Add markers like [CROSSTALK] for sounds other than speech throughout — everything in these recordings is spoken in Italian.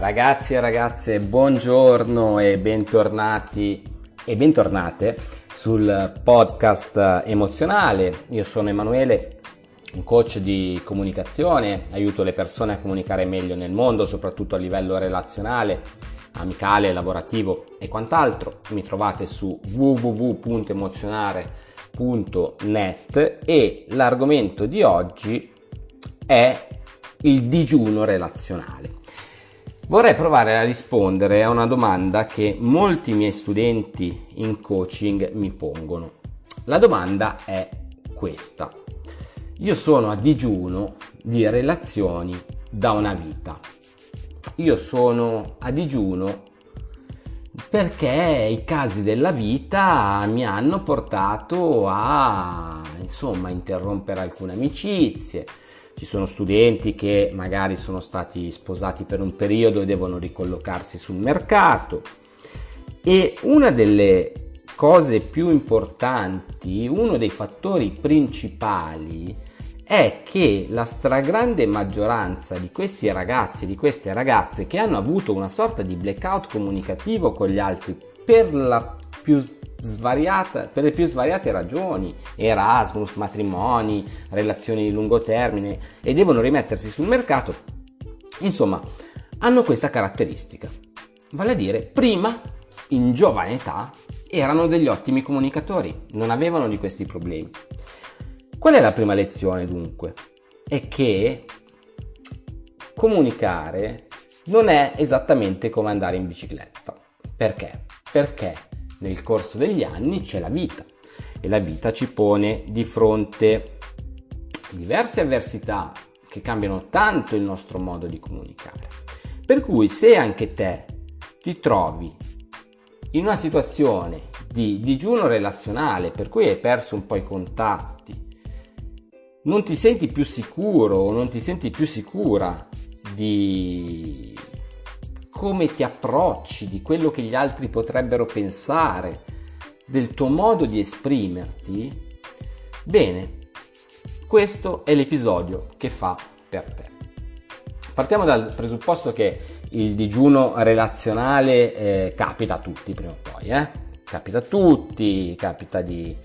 Ragazzi e ragazze, buongiorno e bentornati e bentornate sul podcast emozionale. Io sono Emanuele, un coach di comunicazione, aiuto le persone a comunicare meglio nel mondo, soprattutto a livello relazionale, amicale, lavorativo e quant'altro. Mi trovate su www.emozionare.net e l'argomento di oggi è il digiuno relazionale. Vorrei provare a rispondere a una domanda che molti miei studenti in coaching mi pongono. La domanda è questa. Io sono a digiuno di relazioni da una vita. Io sono a digiuno perché i casi della vita mi hanno portato a insomma interrompere alcune amicizie, ci sono studenti che magari sono stati sposati per un periodo e devono ricollocarsi sul mercato. E una delle cose più importanti, uno dei fattori principali è che la stragrande maggioranza di questi ragazzi, di queste ragazze che hanno avuto una sorta di blackout comunicativo con gli altri per la più svariata, per le più svariate ragioni, Erasmus, matrimoni, relazioni di lungo termine e devono rimettersi sul mercato, insomma, hanno questa caratteristica. Vale a dire, prima, in giovane età, erano degli ottimi comunicatori, non avevano di questi problemi. Qual è la prima lezione dunque? È che comunicare non è esattamente come andare in bicicletta. Perché? Perché nel corso degli anni c'è la vita e la vita ci pone di fronte diverse avversità che cambiano tanto il nostro modo di comunicare. Per cui se anche te ti trovi in una situazione di digiuno relazionale per cui hai perso un po' i contatti, non ti senti più sicuro o non ti senti più sicura di come ti approcci, di quello che gli altri potrebbero pensare, del tuo modo di esprimerti, bene, questo è l'episodio che fa per te. Partiamo dal presupposto che il digiuno relazionale eh, capita a tutti prima o poi, eh? capita a tutti, capita di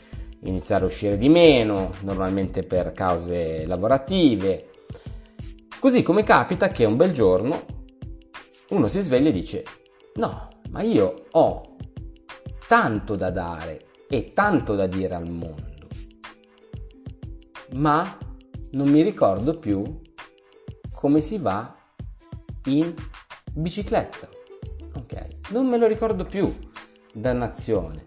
iniziare a uscire di meno, normalmente per cause lavorative, così come capita che un bel giorno uno si sveglia e dice no, ma io ho tanto da dare e tanto da dire al mondo, ma non mi ricordo più come si va in bicicletta. Ok, non me lo ricordo più, dannazione.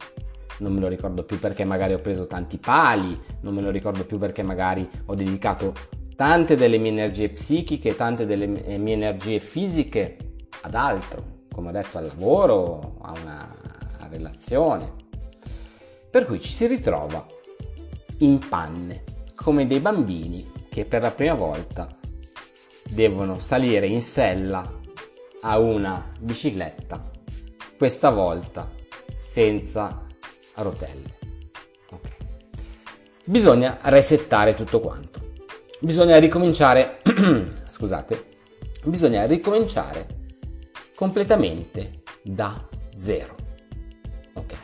Non me lo ricordo più perché magari ho preso tanti pali, non me lo ricordo più perché magari ho dedicato tante delle mie energie psichiche, tante delle mie energie fisiche ad altro, come ho detto al lavoro, a una relazione. Per cui ci si ritrova in panne, come dei bambini che per la prima volta devono salire in sella a una bicicletta, questa volta senza rotelle. Okay. Bisogna resettare tutto quanto. Bisogna ricominciare, [CLEARS THROAT] scusate, bisogna ricominciare completamente da zero. Ok.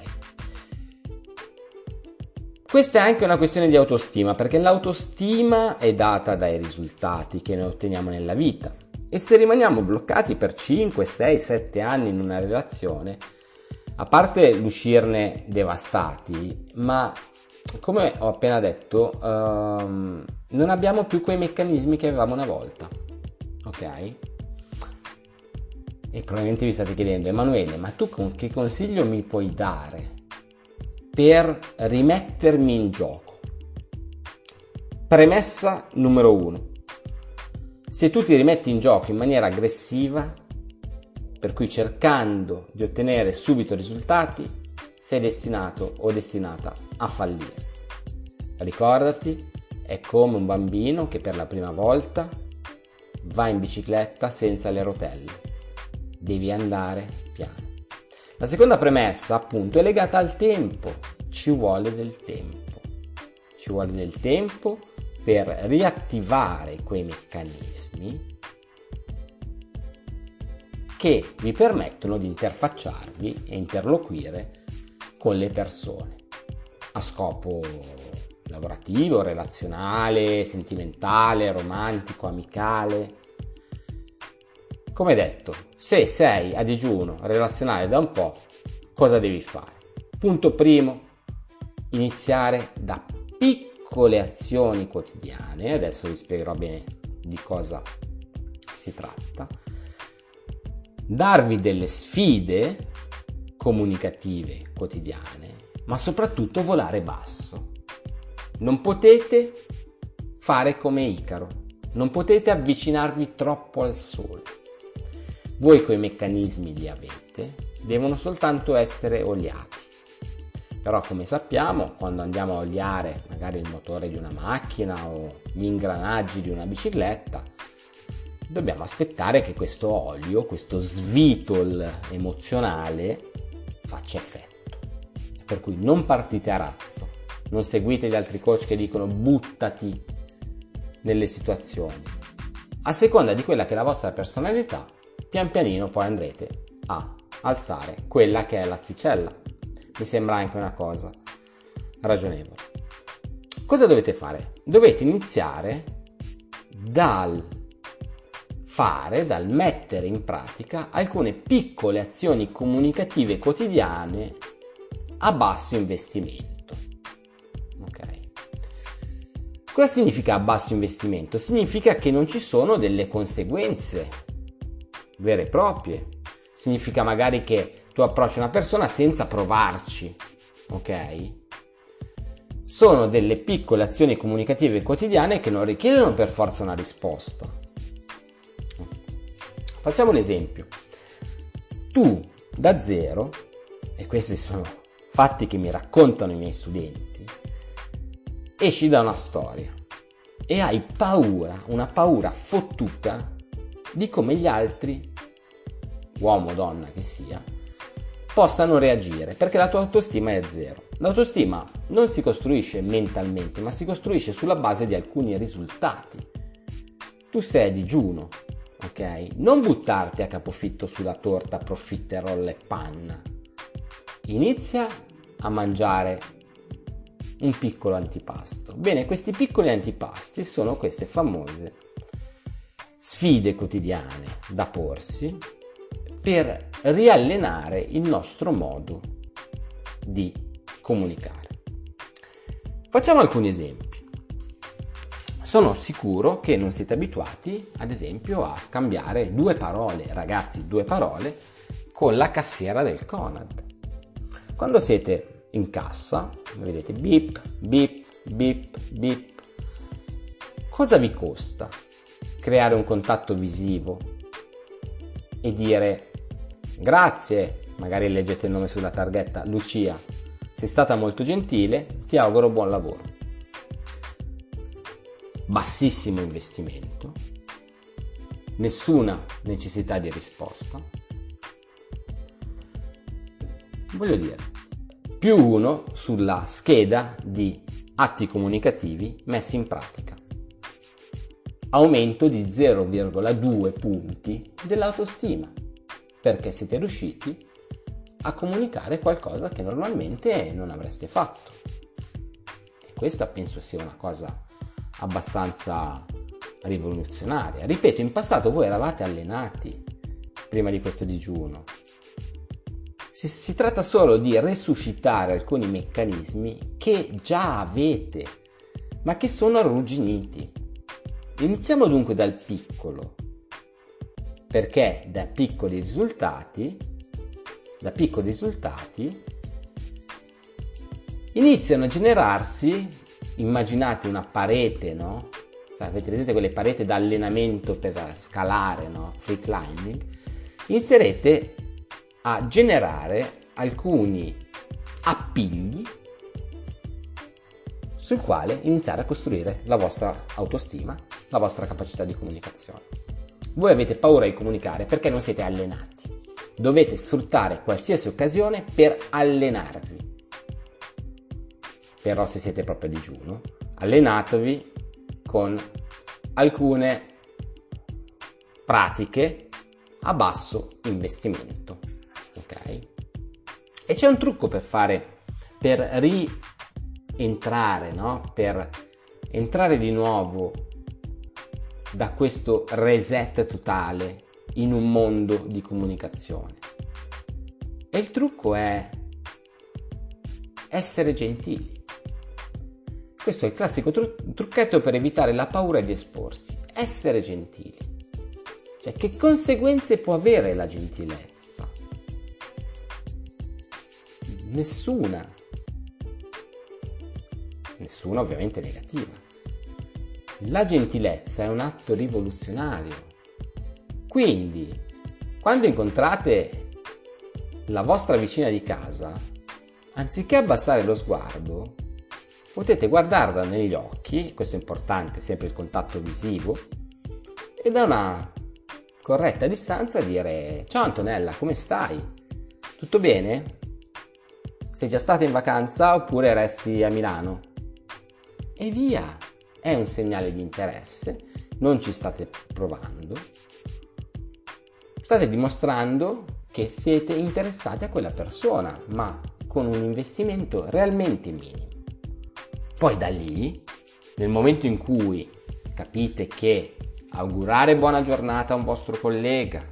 Questa è anche una questione di autostima, perché l'autostima è data dai risultati che noi otteniamo nella vita. E se rimaniamo bloccati per 5, 6, 7 anni in una relazione, a parte l'uscirne devastati, ma come ho appena detto, um, non abbiamo più quei meccanismi che avevamo una volta. Ok? E probabilmente vi state chiedendo, Emanuele, ma tu con che consiglio mi puoi dare per rimettermi in gioco? Premessa numero uno. Se tu ti rimetti in gioco in maniera aggressiva, per cui cercando di ottenere subito risultati, sei destinato o destinata a fallire. Ricordati, è come un bambino che per la prima volta va in bicicletta senza le rotelle devi andare piano. La seconda premessa, appunto, è legata al tempo. Ci vuole del tempo. Ci vuole del tempo per riattivare quei meccanismi che vi permettono di interfacciarvi e interloquire con le persone a scopo lavorativo, relazionale, sentimentale, romantico, amicale. Come detto, se sei a digiuno relazionale da un po', cosa devi fare? Punto primo, iniziare da piccole azioni quotidiane, adesso vi spiegherò bene di cosa si tratta, darvi delle sfide comunicative quotidiane, ma soprattutto volare basso. Non potete fare come Icaro, non potete avvicinarvi troppo al sole. Voi quei meccanismi li avete, devono soltanto essere oliati. Però come sappiamo, quando andiamo a oliare magari il motore di una macchina o gli ingranaggi di una bicicletta, dobbiamo aspettare che questo olio, questo svitol emozionale faccia effetto. Per cui non partite a razzo, non seguite gli altri coach che dicono buttati nelle situazioni. A seconda di quella che è la vostra personalità, pian pianino poi andrete a alzare quella che è l'asticella. Mi sembra anche una cosa ragionevole. Cosa dovete fare? Dovete iniziare dal fare, dal mettere in pratica alcune piccole azioni comunicative quotidiane a basso investimento. Ok? Cosa significa a basso investimento? Significa che non ci sono delle conseguenze vere e proprie. Significa magari che tu approcci una persona senza provarci, ok? Sono delle piccole azioni comunicative quotidiane che non richiedono per forza una risposta Facciamo un esempio. Tu da zero, e questi sono fatti che mi raccontano i miei studenti, esci da una storia e hai paura, una paura fottuta di come gli altri, uomo o donna che sia, possano reagire, perché la tua autostima è zero. L'autostima non si costruisce mentalmente, ma si costruisce sulla base di alcuni risultati. Tu sei digiuno, ok? Non buttarti a capofitto sulla torta profiterol e panna. Inizia a mangiare un piccolo antipasto. Bene, questi piccoli antipasti sono queste famose sfide quotidiane da porsi per riallenare il nostro modo di comunicare. Facciamo alcuni esempi sono sicuro che non siete abituati, ad esempio, a scambiare due parole, ragazzi, due parole, con la cassiera del Conad. Quando siete in cassa, vedete bip, bip, bip, bip. Cosa vi costa creare un contatto visivo e dire grazie, magari leggete il nome sulla targhetta, Lucia, sei stata molto gentile, ti auguro buon lavoro bassissimo investimento, nessuna necessità di risposta. Voglio dire, più uno sulla scheda di atti comunicativi messi in pratica. Aumento di 0,2 punti dell'autostima, perché siete riusciti a comunicare qualcosa che normalmente non avreste fatto. E questa penso sia una cosa abbastanza rivoluzionaria. Ripeto, in passato voi eravate allenati prima di questo digiuno. Si, si, tratta solo di resuscitare alcuni meccanismi che già avete, ma che sono arrugginiti. Iniziamo dunque dal piccolo, perché da piccoli risultati, da piccoli risultati, iniziano a generarsi immaginate una parete, no? Avete vedete quelle pareti da allenamento per scalare, no? Free climbing. Inizierete a generare alcuni appigli sul quale iniziare a costruire la vostra autostima, la vostra capacità di comunicazione. Voi avete paura di comunicare perché non siete allenati. Dovete sfruttare qualsiasi occasione per allenarvi però se siete proprio a digiuno, allenatevi con alcune pratiche a basso investimento. Ok? E c'è un trucco per fare, per rientrare, no? Per entrare di nuovo da questo reset totale in un mondo di comunicazione. E il trucco è essere gentili. Questo è il classico tru- trucchetto per evitare la paura di esporsi. Essere gentili. Cioè, che conseguenze può avere la gentilezza? Nessuna. Nessuna ovviamente negativa. La gentilezza è un atto rivoluzionario. Quindi, quando incontrate la vostra vicina di casa, anziché abbassare lo sguardo, potete guardarla negli occhi, questo è importante, sempre il contatto visivo, e da una corretta distanza dire ciao Antonella, come stai? Tutto bene? Sei già stata in vacanza oppure resti a Milano? E via! è un segnale di interesse, non ci state provando, state dimostrando che siete interessati a quella persona, ma con un investimento realmente minimo. Poi da lì, nel momento in cui capite che augurare buona giornata a un vostro collega,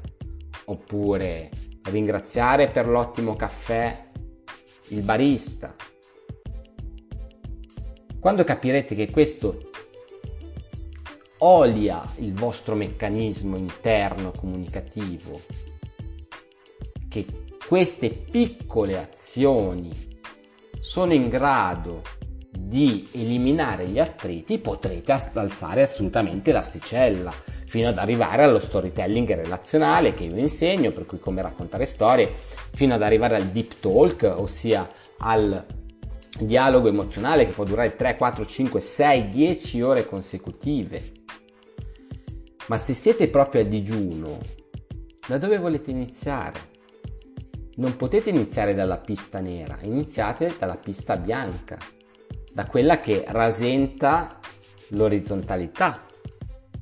oppure ringraziare per l'ottimo caffè il barista, quando capirete che questo olia il vostro meccanismo interno comunicativo, che queste piccole azioni sono in grado di eliminare gli attriti, potrete alzare assolutamente l'asticella fino ad arrivare allo storytelling relazionale che io insegno, per cui come raccontare storie, fino ad arrivare al deep talk, ossia al dialogo emozionale che può durare 3, 4, 5, 6, 10 ore consecutive ma se siete proprio a digiuno, da dove volete iniziare? Non potete iniziare dalla pista nera, iniziate dalla pista bianca, da quella che rasenta l'orizzontalità.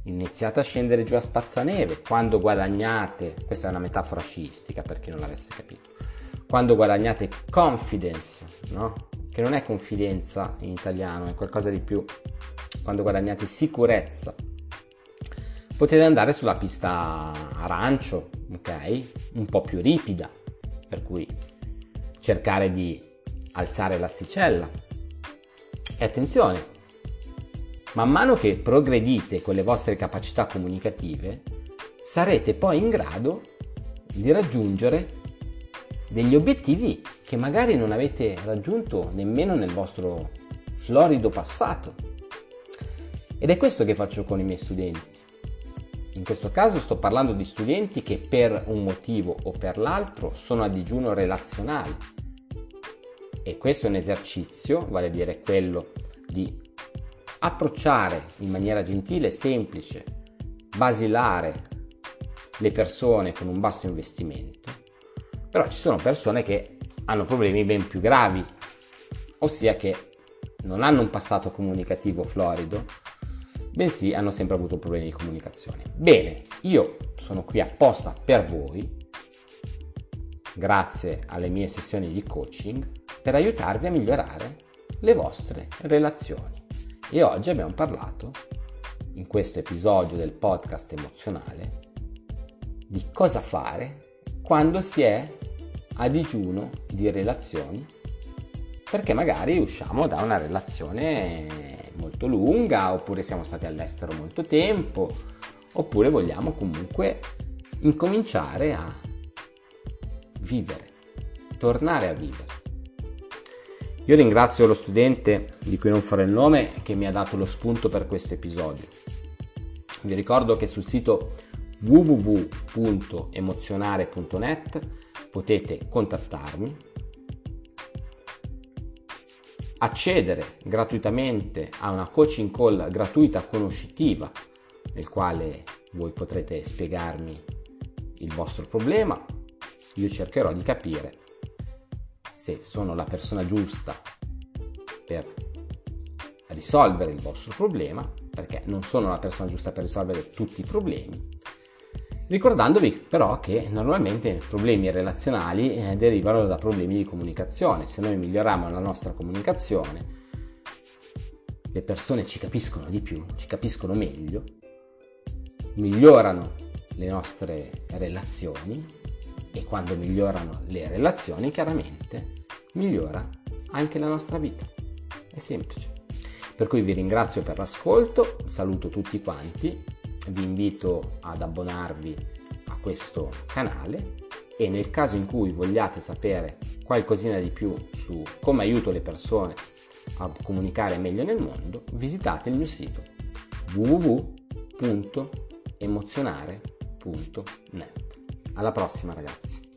Iniziate a scendere giù a spazzaneve quando guadagnate, questa è una metafora sciistica per chi non l'avesse capito, quando guadagnate confidence, no? Che non è confidenza in italiano, è qualcosa di più, quando guadagnate sicurezza, potete andare sulla pista arancio, ok? Un po' più ripida, per cui cercare di alzare l'asticella. E attenzione, man mano che progredite con le vostre capacità comunicative, sarete poi in grado di raggiungere degli obiettivi che magari non avete raggiunto nemmeno nel vostro florido passato. Ed è questo che faccio con i miei studenti. In questo caso sto parlando di studenti che per un motivo o per l'altro sono a digiuno relazionale. E questo è un esercizio, vale a dire quello di approcciare in maniera gentile, semplice, basilare le persone con un basso investimento. Però ci sono persone che hanno problemi ben più gravi, ossia che non hanno un passato comunicativo florido, bensì hanno sempre avuto problemi di comunicazione. Bene, io sono qui apposta per voi, grazie alle mie sessioni di coaching, per aiutarvi a migliorare le vostre relazioni. E oggi abbiamo parlato, in questo episodio del podcast emozionale, di cosa fare quando si è a digiuno di relazioni, perché magari usciamo da una relazione molto lunga, oppure siamo stati all'estero molto tempo, oppure vogliamo comunque incominciare a vivere, tornare a vivere. Io ringrazio lo studente di cui non farò il nome che mi ha dato lo spunto per questo episodio. Vi ricordo che sul sito www.emozionare.net potete contattarmi accedere gratuitamente a una coaching call gratuita conoscitiva nel quale voi potrete spiegarmi il vostro problema. Io cercherò di capire se sono la persona giusta per risolvere il vostro problema, perché non sono la persona giusta per risolvere tutti i problemi. Ricordandovi però che normalmente problemi relazionali eh, derivano da problemi di comunicazione. Se noi miglioriamo la nostra comunicazione, le persone ci capiscono di più, ci capiscono meglio, migliorano le nostre relazioni e quando migliorano le relazioni chiaramente migliora anche la nostra vita. È semplice. Per cui vi ringrazio per l'ascolto, saluto tutti quanti vi invito ad abbonarvi a questo canale e nel caso in cui vogliate sapere qualcosina di più su come aiuto le persone a comunicare meglio nel mondo, visitate il mio sito www.emozionare.net. Alla prossima ragazzi!